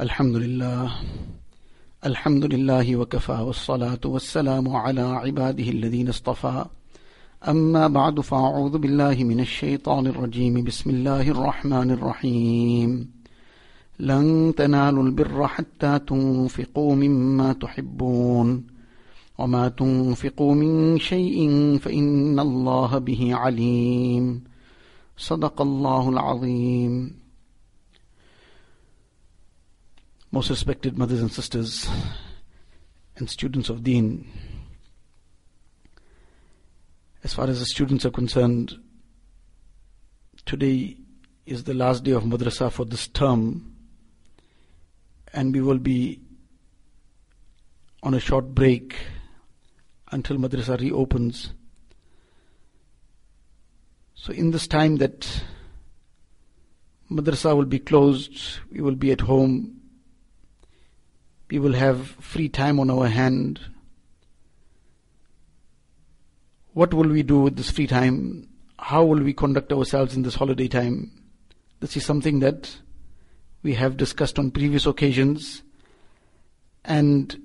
الحمد لله. الحمد لله وكفى والصلاة والسلام على عباده الذين اصطفى. أما بعد فأعوذ بالله من الشيطان الرجيم. بسم الله الرحمن الرحيم. لن تنالوا البر حتى تنفقوا مما تحبون. وما تنفقوا من شيء فإن الله به عليم. صدق الله العظيم. Most respected mothers and sisters and students of Deen, as far as the students are concerned, today is the last day of madrasa for this term, and we will be on a short break until madrasa reopens. So, in this time that madrasa will be closed, we will be at home we will have free time on our hand. What will we do with this free time? How will we conduct ourselves in this holiday time? This is something that we have discussed on previous occasions, and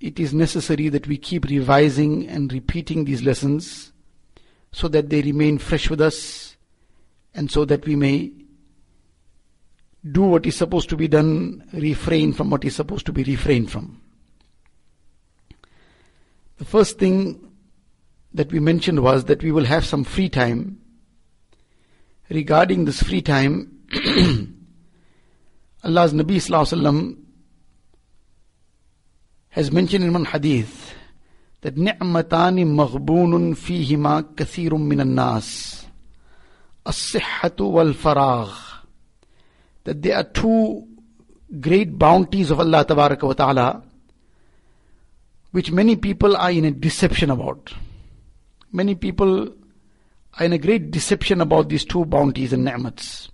it is necessary that we keep revising and repeating these lessons so that they remain fresh with us and so that we may do what is supposed to be done, refrain from what is supposed to be refrained from. The first thing that we mentioned was that we will have some free time. Regarding this free time, Allah's Nabi Sallallahu has mentioned in one hadith that نعمتان مغبون فيهما كثير من الناس الصحة والفراغ that there are two great bounties of Allah wa ta'ala which many people are in a deception about. Many people are in a great deception about these two bounties and ni'mats.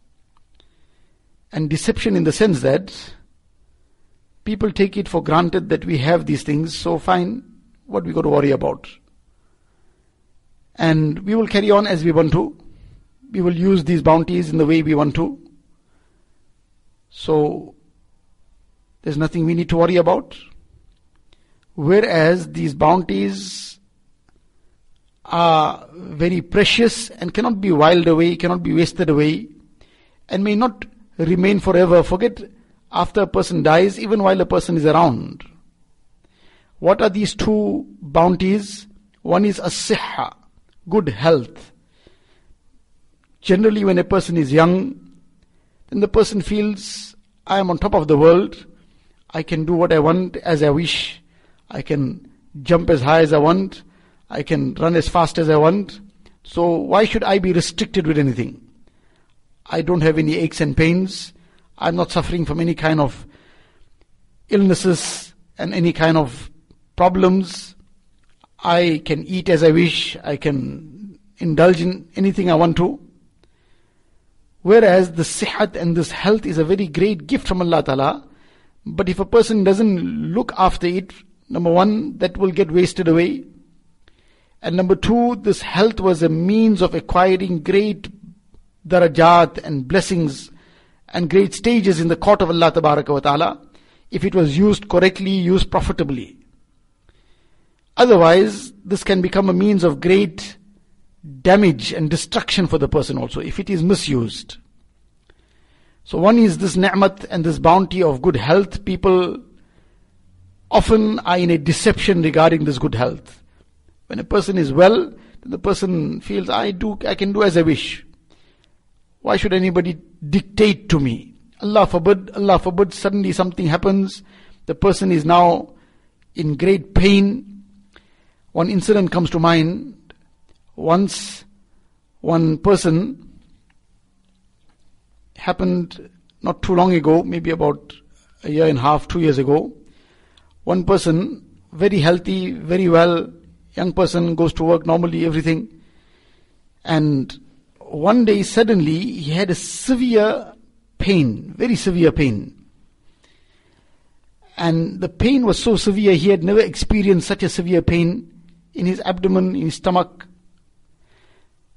And deception in the sense that people take it for granted that we have these things, so fine, what we got to worry about? And we will carry on as we want to. We will use these bounties in the way we want to. So there's nothing we need to worry about. Whereas these bounties are very precious and cannot be wiled away, cannot be wasted away, and may not remain forever. Forget after a person dies, even while a person is around. What are these two bounties? One is as good health. Generally, when a person is young, then the person feels, I am on top of the world. I can do what I want as I wish. I can jump as high as I want. I can run as fast as I want. So why should I be restricted with anything? I don't have any aches and pains. I'm not suffering from any kind of illnesses and any kind of problems. I can eat as I wish. I can indulge in anything I want to. Whereas the sihat and this health is a very great gift from Allah Ta'ala. But if a person doesn't look after it, number one, that will get wasted away. And number two, this health was a means of acquiring great darajat and blessings and great stages in the court of Allah Ta'ala if it was used correctly, used profitably. Otherwise, this can become a means of great damage and destruction for the person also if it is misused. So one is this ni'mat and this bounty of good health. People often are in a deception regarding this good health. When a person is well, the person feels I do I can do as I wish. Why should anybody dictate to me? Allah forbid, Allah forbid suddenly something happens, the person is now in great pain. One incident comes to mind once one person happened not too long ago, maybe about a year and a half, two years ago. One person, very healthy, very well, young person, goes to work normally, everything. And one day suddenly he had a severe pain, very severe pain. And the pain was so severe, he had never experienced such a severe pain in his abdomen, in his stomach,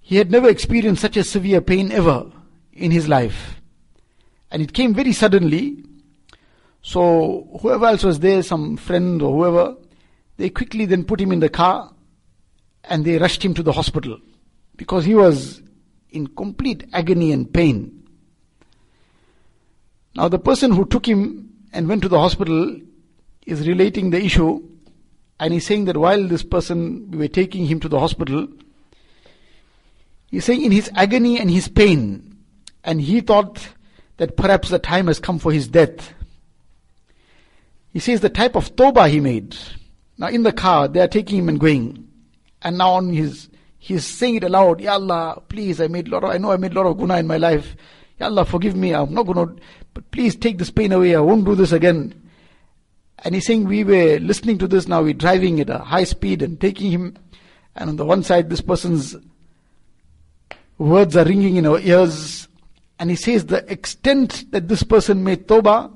he had never experienced such a severe pain ever in his life. And it came very suddenly. So whoever else was there, some friend or whoever, they quickly then put him in the car and they rushed him to the hospital because he was in complete agony and pain. Now the person who took him and went to the hospital is relating the issue and he's saying that while this person, we were taking him to the hospital, he's saying in his agony and his pain, and he thought that perhaps the time has come for his death. He says the type of tawbah he made. Now in the car, they are taking him and going. And now on his, he's saying it aloud, Ya Allah, please, I made lot of, I know I made lot of guna in my life. Ya Allah, forgive me, I'm not gonna, but please take this pain away, I won't do this again. And he's saying we were listening to this, now we're driving at a high speed and taking him. And on the one side, this person's words are ringing in our ears. And he says the extent that this person made tawbah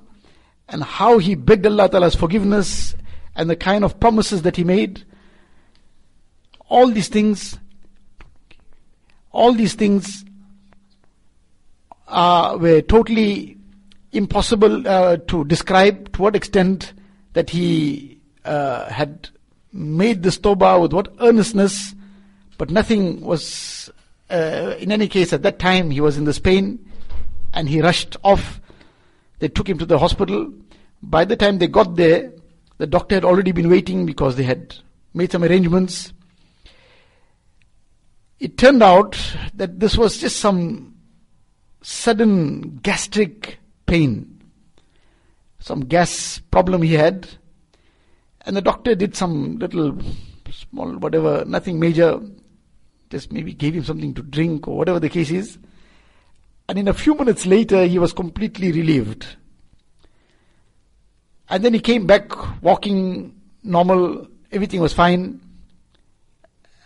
and how he begged Allah Ta'ala's forgiveness and the kind of promises that he made. All these things, all these things uh, were totally impossible uh, to describe to what extent that he uh, had made this tawbah with what earnestness, but nothing was, uh, in any case, at that time he was in the Spain and he rushed off. They took him to the hospital. By the time they got there, the doctor had already been waiting because they had made some arrangements. It turned out that this was just some sudden gastric pain some gas problem he had. And the doctor did some little small, whatever, nothing major, just maybe gave him something to drink or whatever the case is. And in a few minutes later, he was completely relieved. And then he came back walking normal, everything was fine.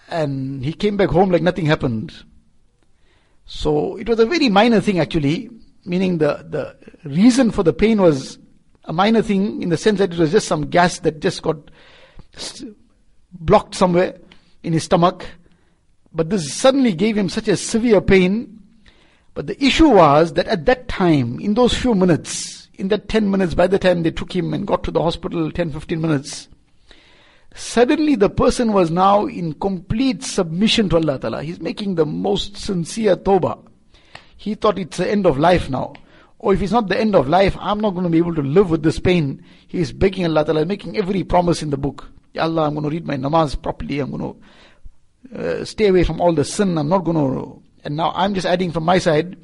And he came back home like nothing happened. So it was a very minor thing actually, meaning the, the reason for the pain was a minor thing in the sense that it was just some gas that just got blocked somewhere in his stomach. But this suddenly gave him such a severe pain. But the issue was that at that time, in those few minutes, in that 10 minutes, by the time they took him and got to the hospital, 10, 15 minutes, suddenly the person was now in complete submission to Allah Ta'ala. He's making the most sincere tawbah. He thought it's the end of life now or if it's not the end of life, I'm not going to be able to live with this pain. He is begging Allah Ta'ala, making every promise in the book. Allah, I'm going to read my namaz properly. I'm going to uh, stay away from all the sin. I'm not going to. And now I'm just adding from my side,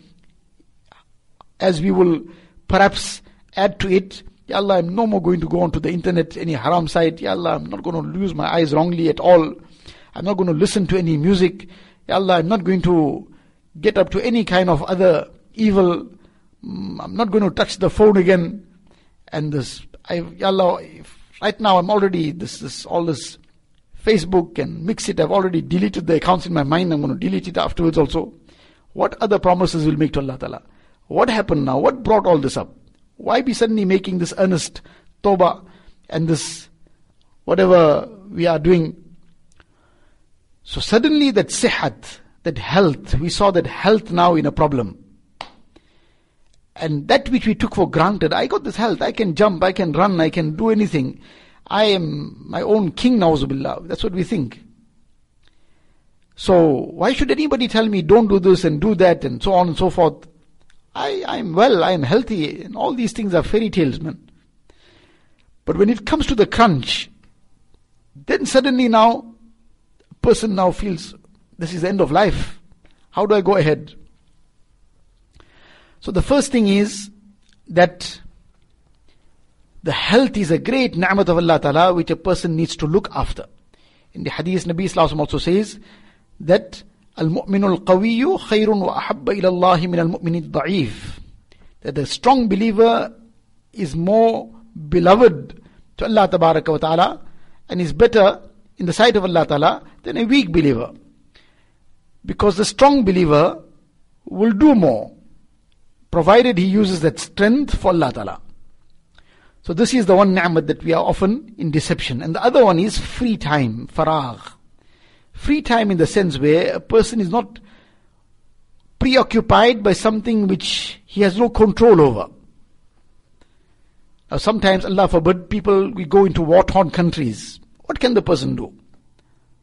as we will perhaps add to it. Ya Allah, I'm no more going to go onto the internet, any haram site. Ya Allah, I'm not going to lose my eyes wrongly at all. I'm not going to listen to any music. Ya Allah, I'm not going to get up to any kind of other evil Mm, I'm not going to touch the phone again. And this, I, Ya Allah, right now I'm already, this, this, all this Facebook and Mxit. I've already deleted the accounts in my mind. I'm going to delete it afterwards also. What other promises will make to Allah Ta'ala? What happened now? What brought all this up? Why be suddenly making this earnest tawbah and this whatever we are doing? So suddenly that sihat, that health, we saw that health now in a problem. And that which we took for granted, I got this health, I can jump, I can run, I can do anything. I am my own king, na'uzubillah. That's what we think. So, why should anybody tell me don't do this and do that and so on and so forth? I, I'm well, I am healthy, and all these things are fairy tales, man. But when it comes to the crunch, then suddenly now, a person now feels this is the end of life. How do I go ahead? So the first thing is that the health is a great ni'mat of Allah Ta'ala which a person needs to look after. In the hadith, Nabi Sallallahu also says that Al-mu'minu al-qawiyyu khayrun wa ahabba ila min al-mu'min al-da'if. That the strong believer is more beloved to Allah Ta'ala and is better in the sight of Allah Ta'ala than a weak believer. Because the strong believer will do more provided he uses that strength for Allah Ta'ala. So this is the one ni'mat that we are often in deception. And the other one is free time, faragh. Free time in the sense where a person is not preoccupied by something which he has no control over. Now sometimes, Allah forbid, people, we go into war-torn countries. What can the person do?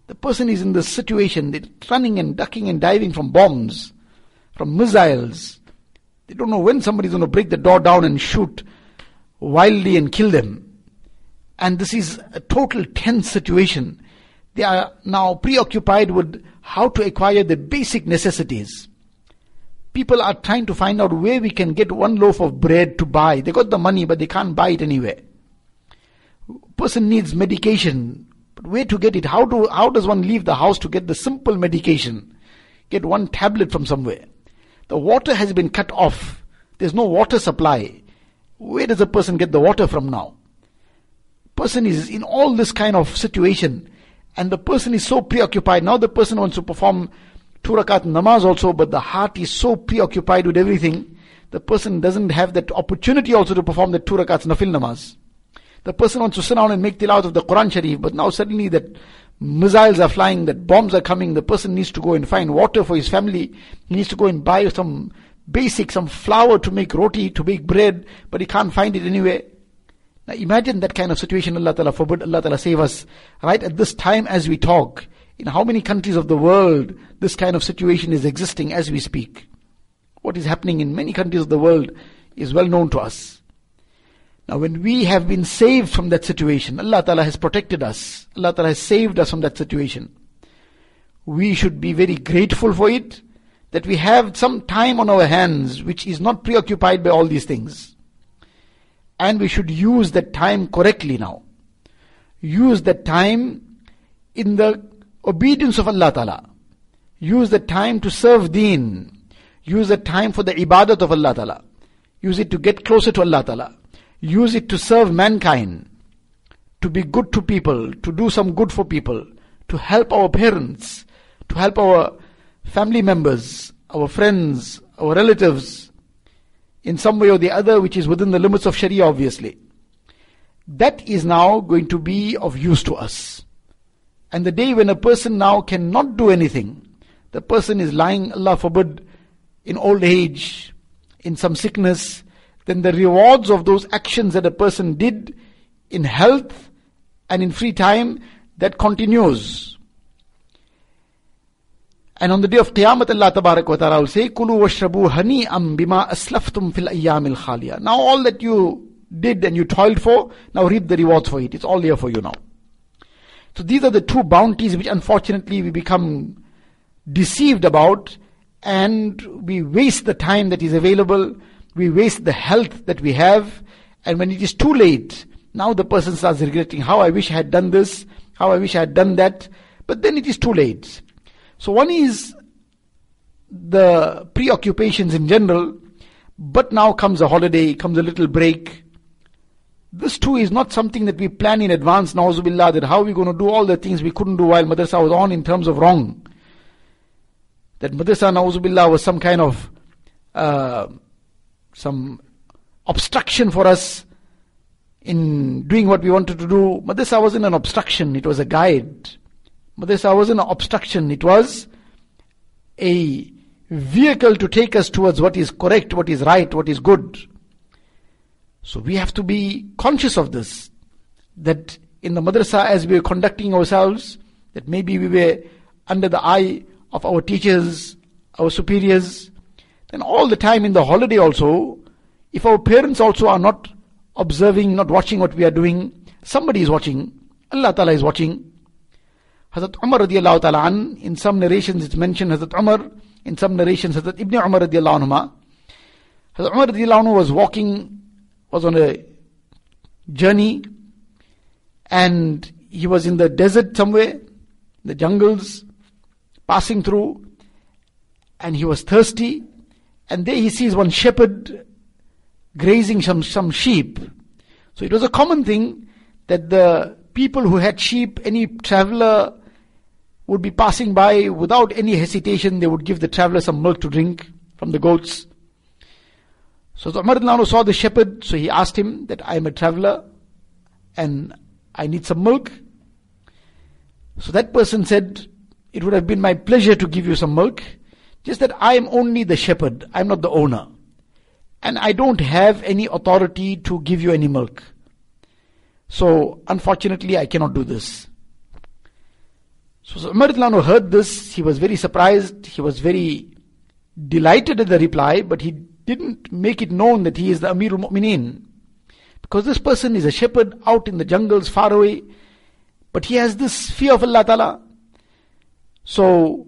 The person is in this situation, they're running and ducking and diving from bombs, from missiles. They don't know when somebody's going to break the door down and shoot wildly and kill them. And this is a total tense situation. They are now preoccupied with how to acquire the basic necessities. People are trying to find out where we can get one loaf of bread to buy. They got the money, but they can't buy it anywhere. Person needs medication, but where to get it? How do how does one leave the house to get the simple medication? Get one tablet from somewhere. The water has been cut off. There's no water supply. Where does a person get the water from now? Person is in all this kind of situation, and the person is so preoccupied. Now the person wants to perform two rakat namaz also, but the heart is so preoccupied with everything, the person doesn't have that opportunity also to perform the two rakats nafil namaz. The person wants to sit down and make tilawat of the Quran Sharif, but now suddenly that missiles are flying, that bombs are coming, the person needs to go and find water for his family, he needs to go and buy some basic, some flour to make roti, to make bread, but he can't find it anywhere. Now imagine that kind of situation, Allah Ta'ala forbid, Allah Ta'ala save us, right at this time as we talk. In how many countries of the world this kind of situation is existing as we speak? What is happening in many countries of the world is well known to us. Now when we have been saved from that situation, Allah Ta'ala has protected us, Allah Ta'ala has saved us from that situation. We should be very grateful for it, that we have some time on our hands which is not preoccupied by all these things. And we should use that time correctly now. Use that time in the obedience of Allah Ta'ala. Use the time to serve deen. Use the time for the ibadat of Allah Ta'ala. Use it to get closer to Allah Ta'ala. Use it to serve mankind. To be good to people. To do some good for people. To help our parents. To help our family members. Our friends. Our relatives. In some way or the other which is within the limits of Sharia obviously. That is now going to be of use to us. And the day when a person now cannot do anything, the person is lying, Allah forbid, in old age, in some sickness, then the rewards of those actions that a person did in health and in free time, that continues. And on the day of Qiyamah, Allah Tabarak wa Ta'ala will say, Kulu washrabu hani am bima aslaftum fil ayyamil khaliya. Now all that you did and you toiled for, now reap the rewards for it. It's all there for you now. So these are the two bounties which unfortunately we become deceived about and we waste the time that is available, we waste the health that we have, and when it is too late, now the person starts regretting, how I wish I had done this, how I wish I had done that, but then it is too late. So one is the preoccupations in general, but now comes a holiday, comes a little break. This too is not something that we plan in advance, na'uzubillah, that how are we going to do all the things we couldn't do while madrasa was on in terms of wrong. That madrasa, na'uzubillah, was some kind of, uh, some obstruction for us in doing what we wanted to do. Madrasa wasn't an obstruction, it was a guide. Madrasa wasn't an obstruction, it was a vehicle to take us towards what is correct, what is right, what is good. So we have to be conscious of this. That in the madrasa, as we were conducting ourselves, that maybe we were under the eye of our teachers, our superiors, then all the time in the holiday also, if our parents also are not observing, not watching what we are doing, somebody is watching, Allah Ta'ala is watching. Hazrat Umar radiallahu ta'ala an, in some narrations it's mentioned Hazrat Umar, in some narrations Hazrat Ibn Umar radiallahu anhu, Hazrat Umar radiallahu anhu was walking was on a journey and he was in the desert somewhere, the jungles, passing through, and he was thirsty, and there he sees one shepherd grazing some, some sheep. So it was a common thing that the people who had sheep, any traveler would be passing by without any hesitation, they would give the traveler some milk to drink from the goats. So Umar saw the shepherd, so he asked him that I am a traveler and I need some milk. So that person said, It would have been my pleasure to give you some milk, just that I am only the shepherd, I am not the owner. and I don't have any authority to give you any milk. So, unfortunately, I cannot do this. So, Umar heard this, he was very surprised, he was very delighted at the reply, but he didn't make it known that he is the Amirul Mu'mineen. Because this person is a shepherd out in the jungles far away, but he has this fear of Allah Ta'ala. So,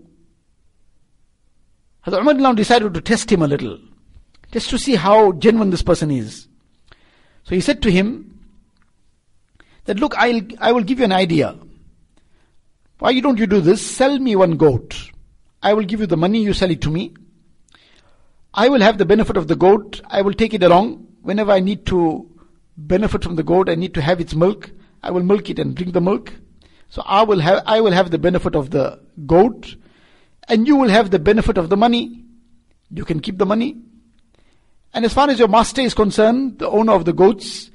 Hazrat Umar decided to test him a little, just to see how genuine this person is. So he said to him, that look, I'll, I will give you an idea. Why don't you do this? Sell me one goat. I will give you the money, you sell it to me. I will have the benefit of the goat. I will take it along. Whenever I need to benefit from the goat, I need to have its milk. I will milk it and drink the milk. So I will have, I will have the benefit of the goat and you will have the benefit of the money. You can keep the money. And as far as your master is concerned, the owner of the goats,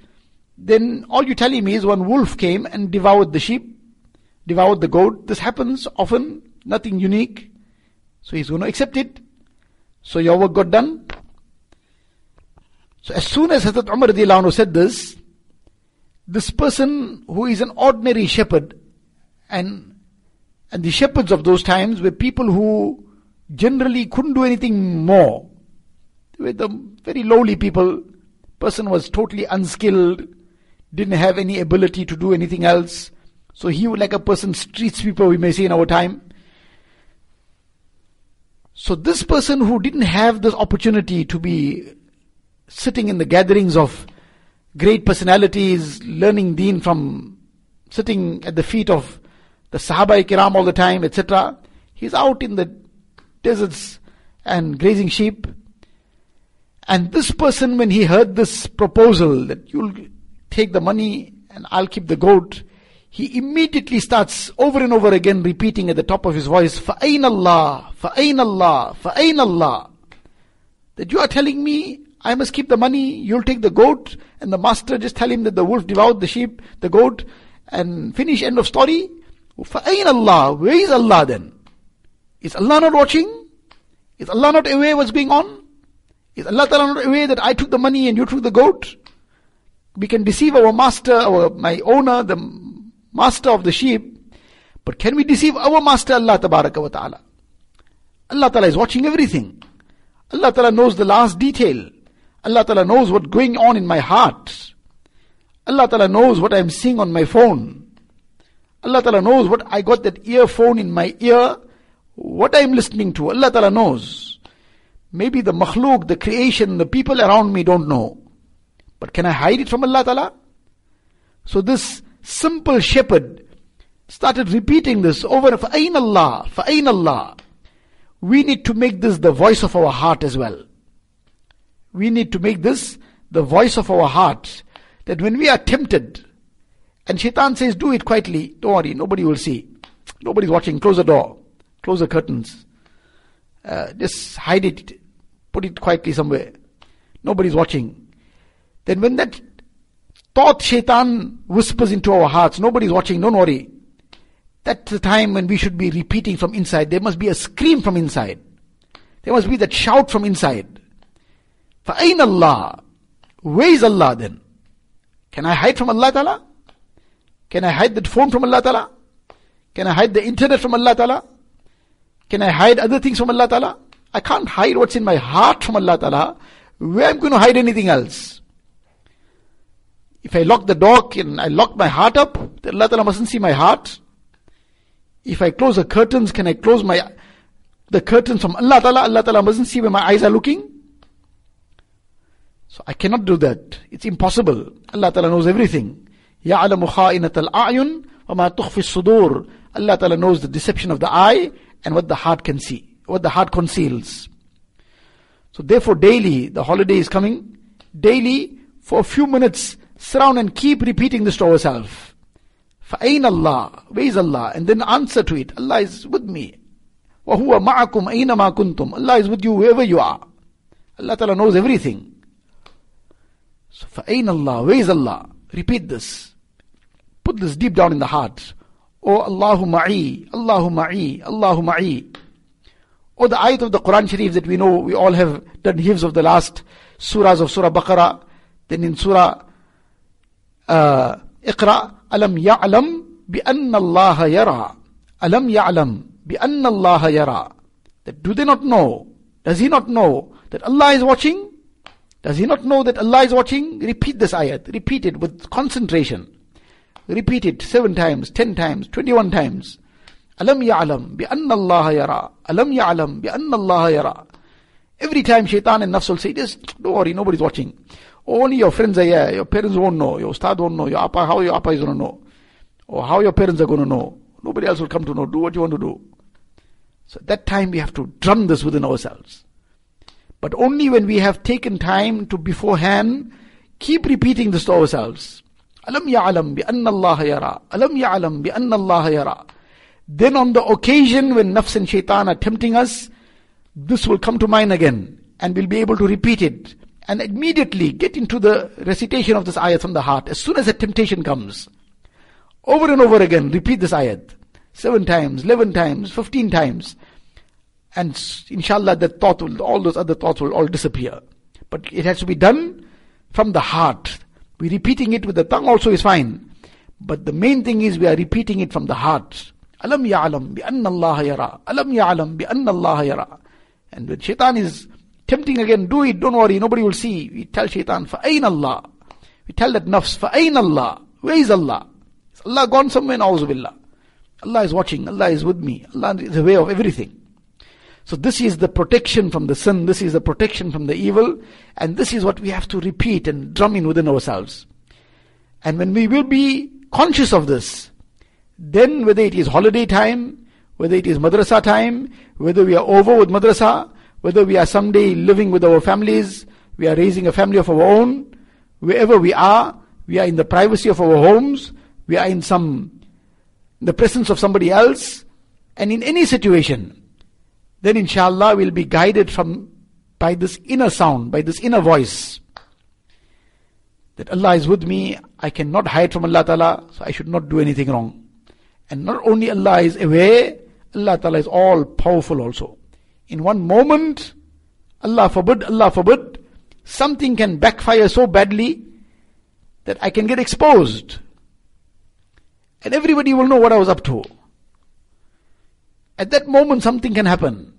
then all you tell him is one wolf came and devoured the sheep, devoured the goat. This happens often, nothing unique. So he's going to accept it. So your work got done. So as soon as Hazrat Umar said this, this person who is an ordinary shepherd and and the shepherds of those times were people who generally couldn't do anything more. They were the very lowly people. Person was totally unskilled, didn't have any ability to do anything else. So he was like a person, street sweeper, we may say in our time. So this person who didn't have this opportunity to be sitting in the gatherings of great personalities, learning deen from sitting at the feet of the Sahaba Kiram all the time, etc. He's out in the deserts and grazing sheep. And this person, when he heard this proposal that you'll take the money and I'll keep the goat, he immediately starts over and over again repeating at the top of his voice, فَأَيْنَ اللَّهِ فَأَيْنَ اللَّهِ فَأَيْنَ اللَّهِ That you are telling me I must keep the money, you'll take the goat, and the master just tell him that the wolf devoured the sheep, the goat, and finish, end of story. فَأَيْنَ Allah? Where is Allah then? Is Allah not watching? Is Allah not aware what's going on? Is Allah not aware that I took the money and you took the goat? We can deceive our master, our my owner, the master of the sheep. But can we deceive our master Allah Tabaraka wa Ta'ala? Allah Ta'ala is watching everything. Allah Ta'ala knows the last detail. Allah Ta'ala knows what's going on in my heart. Allah Ta'ala knows what I'm seeing on my phone. Allah Ta'ala knows what I got that earphone in my ear, what I'm listening to. Allah Ta'ala knows. Maybe the makhluk, the creation, the people around me don't know. But can I hide it from Allah Ta'ala? So this simple shepherd started repeating this over. Fa'ain Allah, fa'ain Allah. We need to make this the voice of our heart as well. We need to make this the voice of our heart. That when we are tempted, and shaitan says, do it quietly. Don't worry, nobody will see. Nobody's watching. Close the door. Close the curtains. Uh, just hide it. Put it quietly somewhere. Nobody's watching Then when that thought shaitan whispers into our hearts, nobody's watching, don't worry. That's the time when we should be repeating from inside. There must be a scream from inside. There must be that shout from inside. فَأَيْنَ Allah? Where is Allah then? Can I hide from Allah Ta'ala? Can I hide the phone from Allah Ta'ala? Can I hide the internet from Allah Ta'ala? Can I hide other things from Allah Ta'ala? I can't hide what's in my heart from Allah Ta'ala. Where am I going to hide anything else? If I lock the door and I lock my heart up, Allah Ta'ala mustn't see my heart. If I close the curtains, can I close my the curtains from Allah Ta'ala? Allah Ta'ala mustn't see where my eyes are looking. So I cannot do that. It's impossible. Allah Ta'ala knows everything. يَعْلَمُ خَائِنَةَ الْأَعْيُنِ وَمَا تُخْفِي الصُّدُورِ Allah Ta'ala knows the deception of the eye and what the heart can see, what the heart conceals. So therefore daily, the holiday is coming, daily for a few minutes, surround and keep repeating this to ourselves. فَأَيْنَ Allah? Where is Allah? And then answer to it, Allah is with me. وَهُوَ مَعَكُمْ أَيْنَمَا كُنْتُمْ Allah is with you wherever you are. Allah Ta'ala knows everything. So فَأَيْنَ Allah? Where is Allah? Repeat this. Put this deep down in the heart. Oh Allahu ma'i, Allahu ma'i, Allahu ma'i. Or the ayat of the Quran Sharif that we know we all have done hifz of the last surahs of Surah Baqarah, then in Surah uh, ya'lam bi anna Allah yara. Alam ya'lam bi anna Allah yara. That do they not know? Does he not know that Allah is watching? Does he not know that Allah is watching? Repeat this ayat. Repeat it with concentration. Repeat it seven times, ten times, twenty-one times. Bi anna Allah yara. Alam ya'lam bi anna Allah yara. Every time shaitan and nafs will say, just don't worry, nobody's watching. Only your friends are here, your parents won't know, your ustad won't know, your appa, how your appa is going to know, or how your parents are going to know. Nobody else will come to know. Do what you want to do. So at that time we have to drum this within ourselves. But only when we have taken time to beforehand keep repeating this to ourselves. Alam ya'alam bi anna Allah yara. Alam ya'alam bi anna Allah yara. Then on the occasion when nafs and shaitan are tempting us, this will come to mind again and we'll be able to repeat it and immediately get into the recitation of this ayat from the heart as soon as a temptation comes. Over and over again, repeat this ayat. Seven times, eleven times, fifteen times. And inshallah that thought will, all those other thoughts will all disappear. But it has to be done from the heart. We repeating it with the tongue also is fine. But the main thing is we are repeating it from the heart. Alam ya'alam bi anna Allah yara. Alam ya'alam bi anna Allah yara. And when shaitan is tempting again, do it, don't worry, nobody will see. We tell shaitan, فَأَيْنَ Allah. We tell that nafs, فَأَيْنَ Allah. Where is Allah? Is Allah gone somewhere? Billah. Allah is watching, Allah is with me, Allah is aware of everything. So this is the protection from the sin, this is the protection from the evil, and this is what we have to repeat and drum in within ourselves. And when we will be conscious of this, then whether it is holiday time, whether it is madrasa time, whether we are over with madrasa, whether we are someday living with our families, we are raising a family of our own, wherever we are, we are in the privacy of our homes, we are in some, the presence of somebody else, and in any situation, then inshallah we'll be guided from, by this inner sound, by this inner voice. That Allah is with me, I cannot hide from Allah Ta'ala, so I should not do anything wrong. And not only Allah is aware, Allah Ta'ala is all powerful also. In one moment, Allah forbid, Allah forbid, something can backfire so badly that I can get exposed. And everybody will know what I was up to. At that moment, something can happen.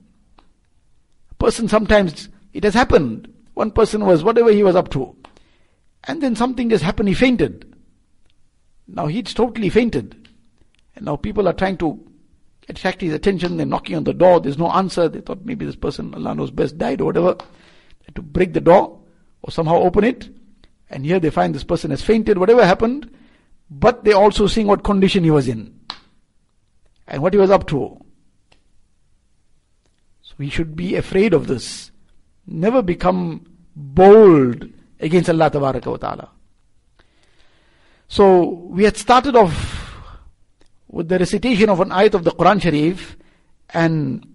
A person sometimes, it has happened. One person was whatever he was up to. And then something just happened, he fainted. Now he's totally fainted. And now people are trying to attract his attention. They're knocking on the door. There's no answer. They thought maybe this person, Allah knows best, died or whatever. To break the door or somehow open it. And here they find this person has fainted, whatever happened. But they also seeing what condition he was in and what he was up to. So we should be afraid of this. Never become bold against Allah Ta'ala. So we had started off with the recitation of an ayat of the Quran Sharif and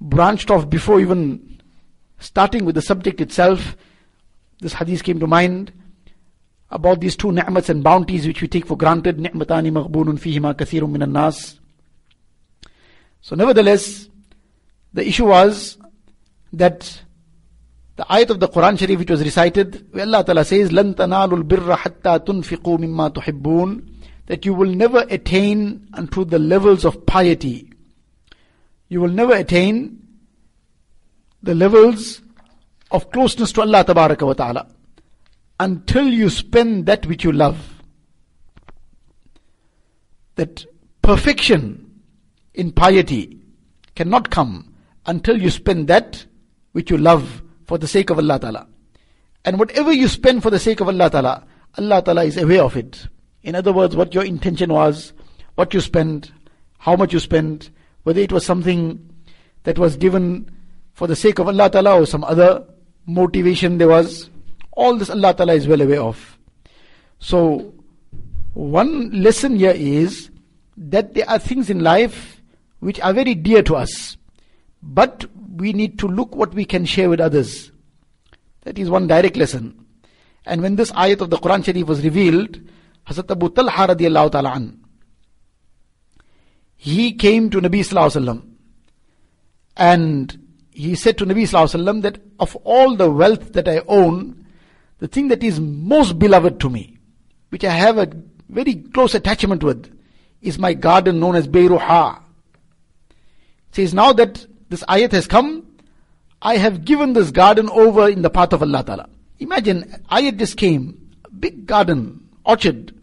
branched off before even starting with the subject itself. This hadith came to mind about these two ni'mats and bounties which we take for granted. Ni'matani maghbunun fihima kathirun minan nas. So nevertheless, the issue was that the ayat of the Quran Sharif which was recited, where Allah Ta'ala says, لَن تَنَالُوا الْبِرَّ حَتَّى تُنْفِقُوا مِمَّا تُحِبُّونَ that you will never attain unto the levels of piety. You will never attain the levels of closeness to Allah wa ta'ala until you spend that which you love. That perfection in piety cannot come until you spend that which you love for the sake of Allah Ta'ala. And whatever you spend for the sake of Allah Ta'ala, Allah Ta'ala is aware of it. In other words, what your intention was, what you spent, how much you spent, whether it was something that was given for the sake of Allah Ta'ala or some other motivation there was. All this Allah Ta'ala is well aware of. So, one lesson here is that there are things in life which are very dear to us. But we need to look what we can share with others. That is one direct lesson. And when this ayat of the Quran Sharif was revealed, Hazrat Abu Talha radiallahu ta'ala an. He came to Nabi sallallahu wasallam and he said to Nabi Sallallahu Alaihi Wasallam that of all the wealth that I own, the thing that is most beloved to me, which I have a very close attachment with, is my garden known as Beiruha. says now that this ayat has come, I have given this garden over in the path of Allah Ta'ala. Imagine, ayat just came, big garden, orchard,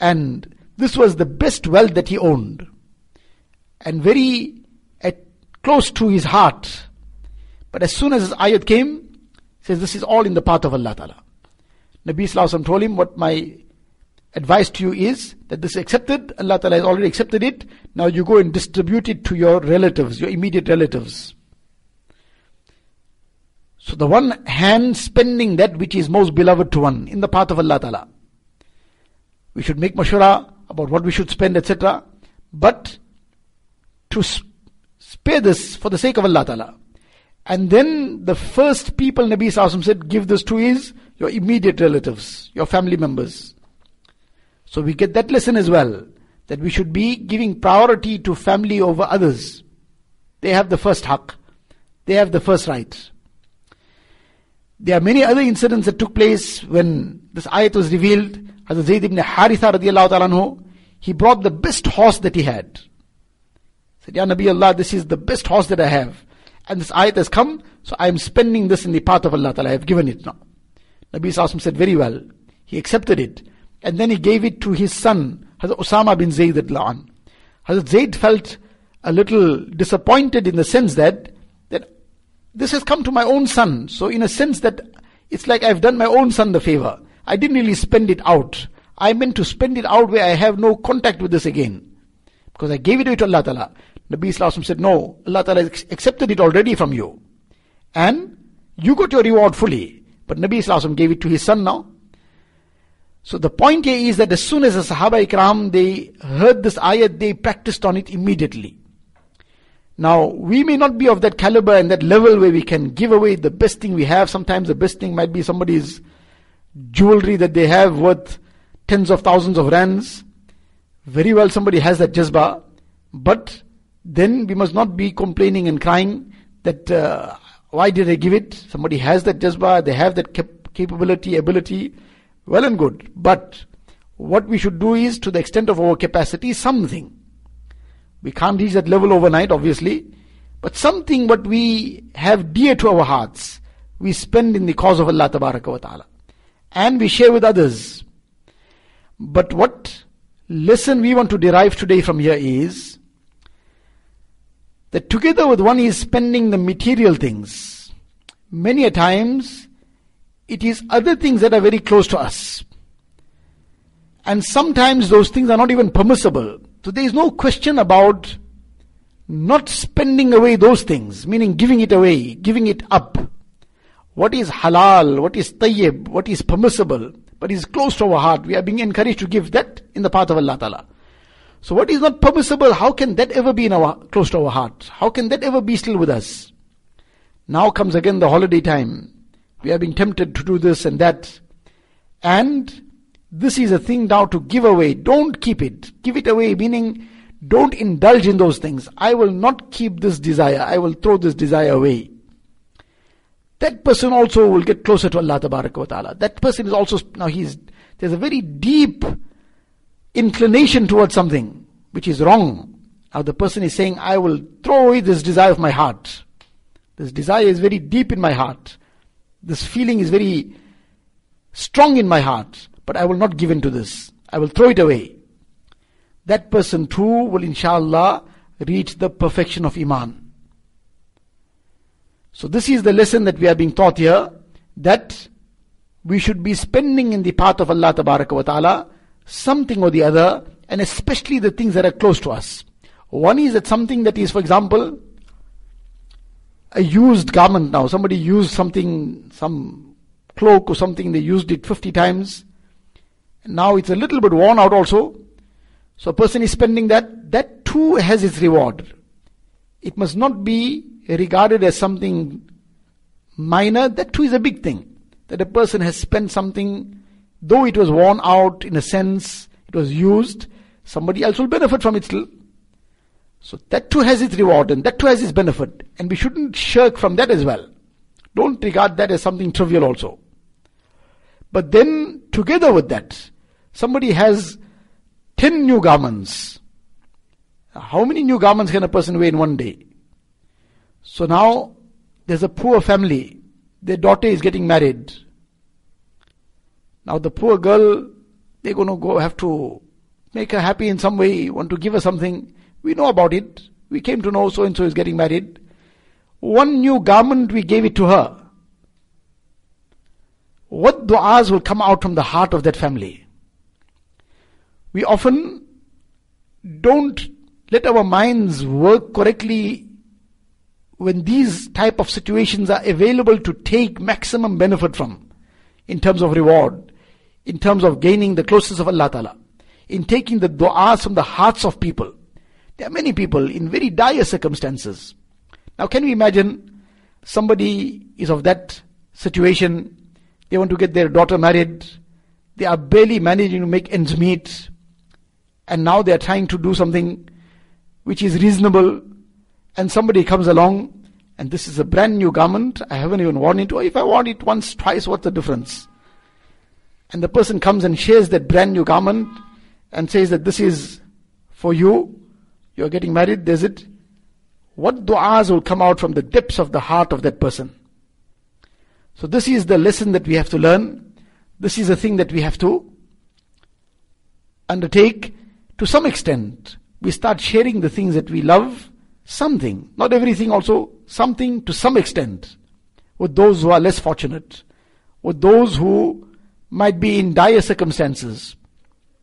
and this was the best wealth that he owned. And very at, close to his heart. But as soon as his ayat came, says this is all in the path of Allah Ta'ala. Nabi Sallallahu told him what my advice to you is that this is accepted, Allah Ta'ala has already accepted it, now you go and distribute it to your relatives, your immediate relatives. So the one hand spending that which is most beloved to one in the path of Allah Ta'ala. We should make mashura about what we should spend, etc. But to spare this for the sake of Allah Ta'ala. And then the first people Nabi Sallallahu said, give this to is your immediate relatives, your family members. So we get that lesson as well, that we should be giving priority to family over others. They have the first haqq. They have the first right. There are many other incidents that took place when this ayat was revealed. Hazrat Zayd ibn Haritha radiallahu ta'ala he brought the best horse that he had. He said, Ya Nabi Allah, this is the best horse that I have. And this ayat has come, so I am spending this in the path of Allah ta'ala. I have given it now. Nabi Sallallahu said, very well. He accepted it. And then he gave it to his son, Hazrat Osama bin Zayd al Hazrat Zayd felt a little disappointed in the sense that, that this has come to my own son. So in a sense that it's like I've done my own son the favor. I didn't really spend it out. I meant to spend it out where I have no contact with this again. Because I gave it to Allah Ta'ala. Nabi Islam said, no, Allah Ta'ala accepted it already from you. And you got your reward fully. But Nabi Islam gave it to his son now. So the point here is that as soon as the Sahaba Ikram, they heard this ayat, they practiced on it immediately. Now, we may not be of that caliber and that level where we can give away the best thing we have. Sometimes the best thing might be somebody's jewelry that they have worth tens of thousands of rands. Very well, somebody has that jazba. But then we must not be complaining and crying that uh, why did I give it? Somebody has that jazba, they have that cap- capability, ability. Well and good. But what we should do is, to the extent of our capacity, something. We can't reach that level overnight, obviously. But something what we have dear to our hearts, we spend in the cause of Allah wa ta'ala. And we share with others. But what lesson we want to derive today from here is that together with one is spending the material things, many a times it is other things that are very close to us. And sometimes those things are not even permissible. So there is no question about not spending away those things, meaning giving it away, giving it up. What is halal, what is tayyib, what is permissible, but is close to our heart. We are being encouraged to give that in the path of Allah Ta'ala. So what is not permissible, how can that ever be in our, close to our heart? How can that ever be still with us? Now comes again the holiday time. We are being tempted to do this and that. And this is a thing now to give away. Don't keep it. Give it away, meaning don't indulge in those things. I will not keep this desire. I will throw this desire away. That person also will get closer to Allah ta'ala. That person is also, now he's, there's a very deep inclination towards something which is wrong. Now the person is saying, I will throw away this desire of my heart. This desire is very deep in my heart. This feeling is very strong in my heart but I will not give in to this. I will throw it away. That person too will inshallah reach the perfection of Iman. So this is the lesson that we are being taught here, that we should be spending in the path of Allah wa ta'ala something or the other, and especially the things that are close to us. One is that something that is, for example, a used garment now. Somebody used something, some cloak or something, they used it 50 times. Now it's a little bit worn out also. So a person is spending that, that too has its reward. It must not be regarded as something minor. That too is a big thing. That a person has spent something, though it was worn out in a sense, it was used, somebody else will benefit from it still. So that too has its reward and that too has its benefit. And we shouldn't shirk from that as well. Don't regard that as something trivial also. But then, together with that, somebody has 10 new garments. How many new garments can a person wear in one day? So now, there's a poor family. Their daughter is getting married. Now the poor girl, they're going to go have to make her happy in some way, want to give her something. We know about it. We came to know so and so is getting married. One new garment, we gave it to her. What du'as will come out from the heart of that family? We often don't let our minds work correctly when these type of situations are available to take maximum benefit from in terms of reward in terms of gaining the closeness of Allah Ta'ala, in taking the du'as from the hearts of people. There are many people in very dire circumstances. Now, can you imagine somebody is of that situation? They want to get their daughter married. They are barely managing to make ends meet. And now they are trying to do something which is reasonable. And somebody comes along and this is a brand new garment. I haven't even worn it. Or if I worn it once, twice, what's the difference? and the person comes and shares that brand new garment and says that this is for you, you're getting married, there's it. What du'as will come out from the depths of the heart of that person? So this is the lesson that we have to learn. This is a thing that we have to undertake to some extent. We start sharing the things that we love, something, not everything also, something to some extent with those who are less fortunate, with those who might be in dire circumstances,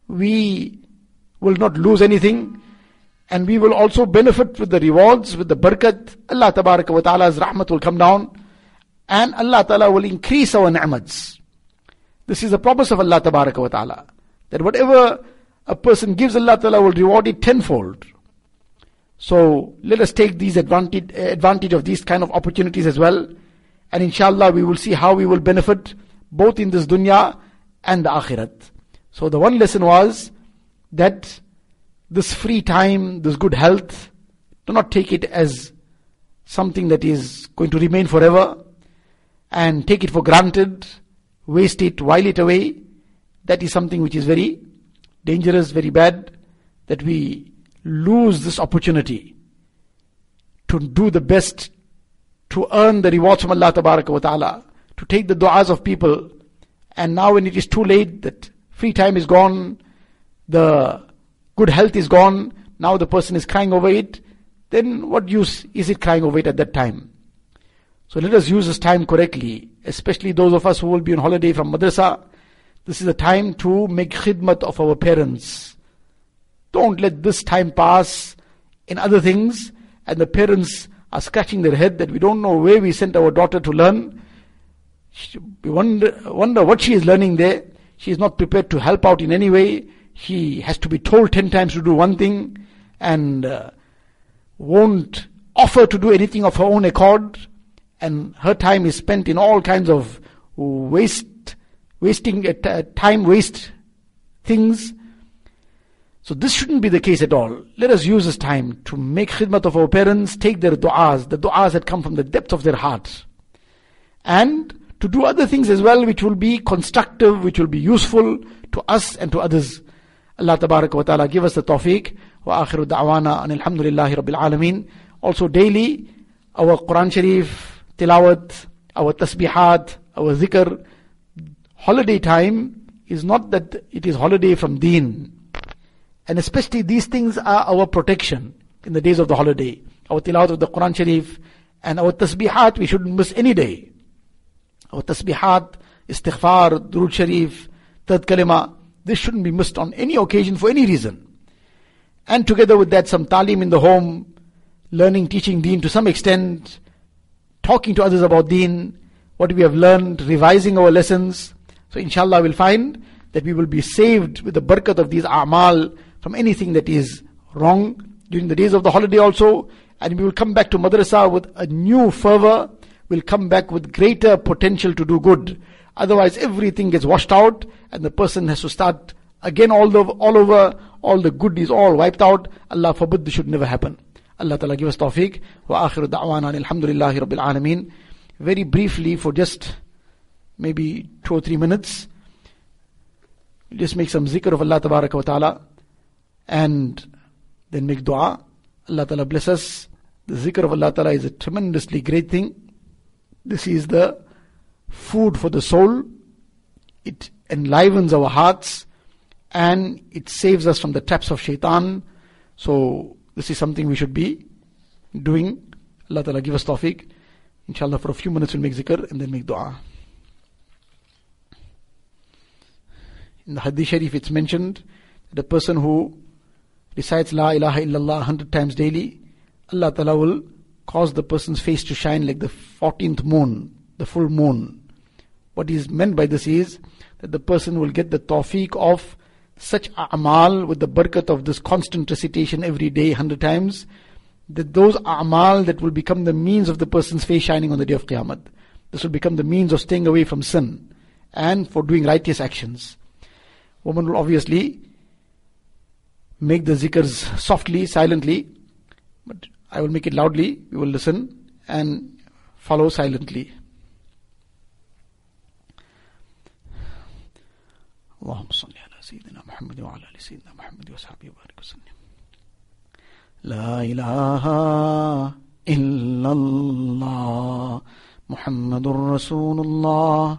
we will not lose anything and we will also benefit with the rewards, with the barakat. Allah wa ta'ala's rahmat will come down and Allah ta'ala will increase our ni'mats. This is the promise of Allah wa ta'ala. That whatever a person gives, Allah ta'ala will reward it tenfold. So let us take these advantage, advantage of these kind of opportunities as well. And inshallah we will see how we will benefit both in this dunya and the akhirat. So the one lesson was that this free time, this good health, do not take it as something that is going to remain forever and take it for granted, waste it, while it away. That is something which is very dangerous, very bad, that we lose this opportunity to do the best, to earn the rewards from Allah wa ta'ala, to take the du'as of people. And now when it is too late, that free time is gone, the good health is gone, now the person is crying over it, then what use is it crying over it at that time? So let us use this time correctly, especially those of us who will be on holiday from madrasa. This is a time to make khidmat of our parents. Don't let this time pass in other things and the parents are scratching their head that we don't know where we sent our daughter to learn we wonder, wonder what she is learning there. She is not prepared to help out in any way. She has to be told ten times to do one thing and uh, won't offer to do anything of her own accord. And her time is spent in all kinds of waste, wasting uh, time waste things. So this shouldn't be the case at all. Let us use this time to make khidmat of our parents, take their du'as, the du'as that come from the depth of their hearts. And to do other things as well which will be constructive, which will be useful to us and to others. Allah tabarak wa ta'ala give us the tawfiq. Wa akhiru da'wana and rabbil alameen. Also daily, our Quran Sharif, tilawat, our tasbihat, our zikr, holiday time is not that it is holiday from deen. And especially these things are our protection in the days of the holiday. Our tilawat of the Quran Sharif and our tasbihat we shouldn't miss any day. Our tasbihat, istighfar, durud sharif, third kalima, this shouldn't be missed on any occasion for any reason. And together with that, some talim in the home, learning, teaching deen to some extent, talking to others about deen, what we have learned, revising our lessons. So inshallah we'll find that we will be saved with the barakat of these a'mal from anything that is wrong during the days of the holiday also. And we will come back to madrasa with a new fervor, we'll come back with greater potential to do good. Otherwise, everything gets washed out, and the person has to start again all, the, all over. All the good is all wiped out. Allah forbid this should never happen. Allah Ta'ala give us tawfiq. Wa akhiru da'wana alhamdulillahi rabbil alameen. Very briefly, for just maybe two or three minutes, just make some zikr of Allah Ta'ala and then make dua. Allah Ta'ala bless us. The zikr of Allah Ta'ala is a tremendously great thing. This is the food for the soul. It enlivens our hearts and it saves us from the traps of shaitan. So this is something we should be doing. Allah Ta'ala give us tawfiq. Inshallah for a few minutes we'll make zikr and then make dua. In the Hadith Sharif it's mentioned that a person who recites La ilaha illallah 100 times daily, Allah Ta'ala will cause the person's face to shine like the 14th moon, the full moon. What is meant by this is that the person will get the tawfiq of such a'mal with the barakat of this constant recitation every day, 100 times, that those a'mal that will become the means of the person's face shining on the day of Qiyamah. This will become the means of staying away from sin and for doing righteous actions. Woman will obviously make the zikrs softly, silently, but I will make it loudly. We will listen and follow silently. اللهم صل على سيدنا محمد وعلى ال سيدنا محمد وصحبه وبارك وسلم لا اله الا الله محمد رسول الله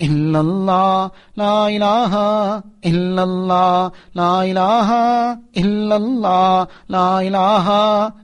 الا اللہ لا الہ الا اللہ لا الہ الا اللہ لا الہ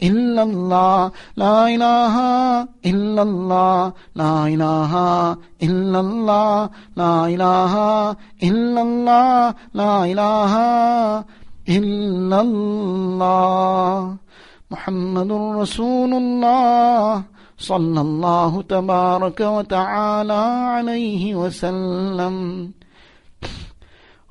الا اللہ لا الہ الا اللہ لا الہ الا اللہ لا الہ الا اللہ لا الہ الا اللہ محمد رسول اللہ صلی اللہ تبارک و تعالی وسلم.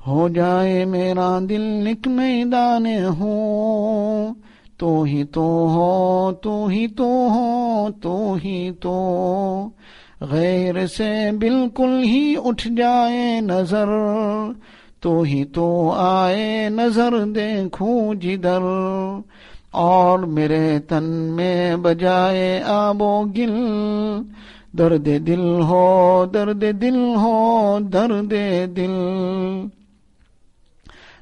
ہو جائے میرا دل نک میدان ہوں تو ہی تو ہو، تو ہی تو ہو، تو ہی تو غیر سے بالکل ہی اٹھ جائے نظر، تو ہی تو آئے نظر دیکھوں جدر۔ اور میرے تن میں بجائے آب و گل، درد دل ہو، درد دل ہو، درد دل۔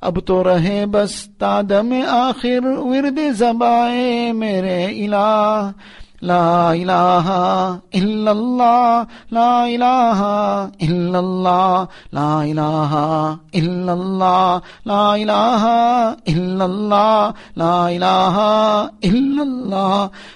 اب تو رہے بس تادم آخر ورد زبائے میرے الہ، لا الہ الا اللہ، لا الہ الا اللہ، لا الہ الا اللہ، لا الہ الا اللہ، لا الہ الا اللہ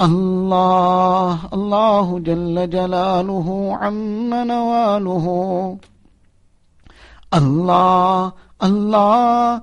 الله الله جل جلاله عم نواله. الله الله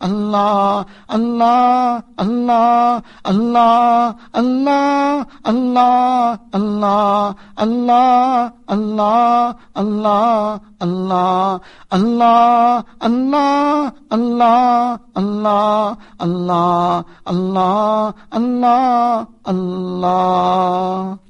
আল্লাহ আল্লাহ আল্লাহ আল্লাহ আল্লাহ আল্লাহ আল্লাহ আল্লাহ আল্লাহ আল্লাহ আল্লাহ আল্লাহ আল্লাহ আল্লাহ আল্লাহ আল্লাহ আল্লাহ আল্লাহ আল্লাহ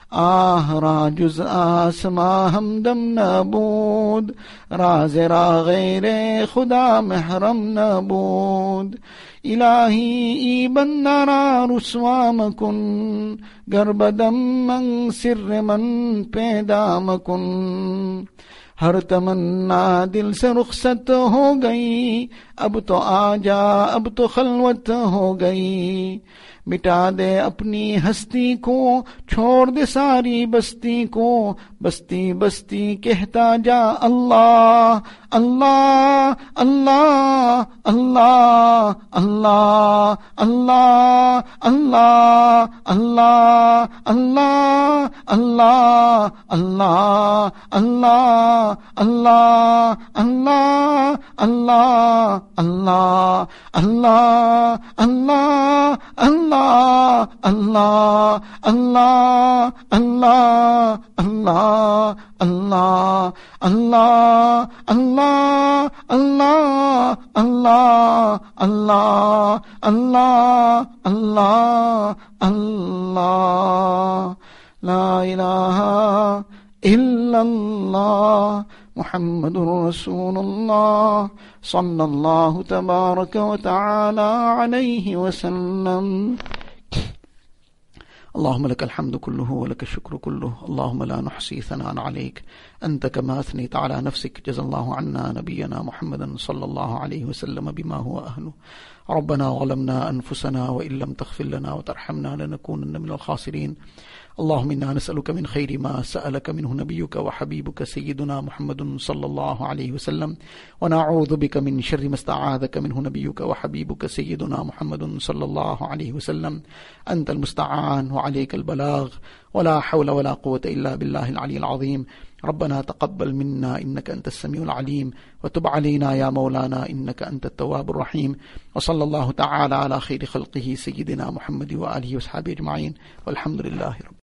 آہ راجز آسما ہمدم نبود راز را غیر خدا محرم نبود إلهي إيبن را رسوا مکن گربدم من سر من پیدا مکن. ہر تمنا دل سے رخصت ہو گئی، اب تو آ جا اب تو خلوت ہو گئی. مٹا دے اپنی ہستی کو چھوڑ دے ساری بستی کو بستی بستی کہتا جا اللہ اللہ اللہ اللہ اللہ اللہ اللہ اللہ اللہ اللہ اللہ اللہ اللہ اللہ اللہ اللہ اللہ اللہ اللہ Allah, Allah, Allah, Allah, Allah, Allah, Allah, Allah, Allah, Allah, Allah, Allah, Allah, Allah, La ilaha illallah. محمد رسول الله صلى الله تبارك وتعالى عليه وسلم. اللهم لك الحمد كله ولك الشكر كله. اللهم لا نحصي ثناء عليك. أنت كما أثنيت على نفسك. جزا الله عنا نبينا محمدا صلى الله عليه وسلم بما هو أهله. ربنا ظلمنا أنفسنا وإن لم تغفر لنا وترحمنا لنكونن من الخاسرين. اللهم إنا نسألك من خير ما سألك منه نبيك وحبيبك سيدنا محمد صلى الله عليه وسلم ونعوذ بك من شر ما استعاذك منه نبيك وحبيبك سيدنا محمد صلى الله عليه وسلم. أنت المستعان وعليك البلاغ ولا حول ولا قوة إلا بالله العلي العظيم. ربنا تقبل منا إنك أنت السميع العليم وتب علينا يا مولانا إنك أنت التواب الرحيم. وصلى الله تعالى على خير خلقه سيدنا محمد وآله وصحبه أجمعين. والحمد لله رب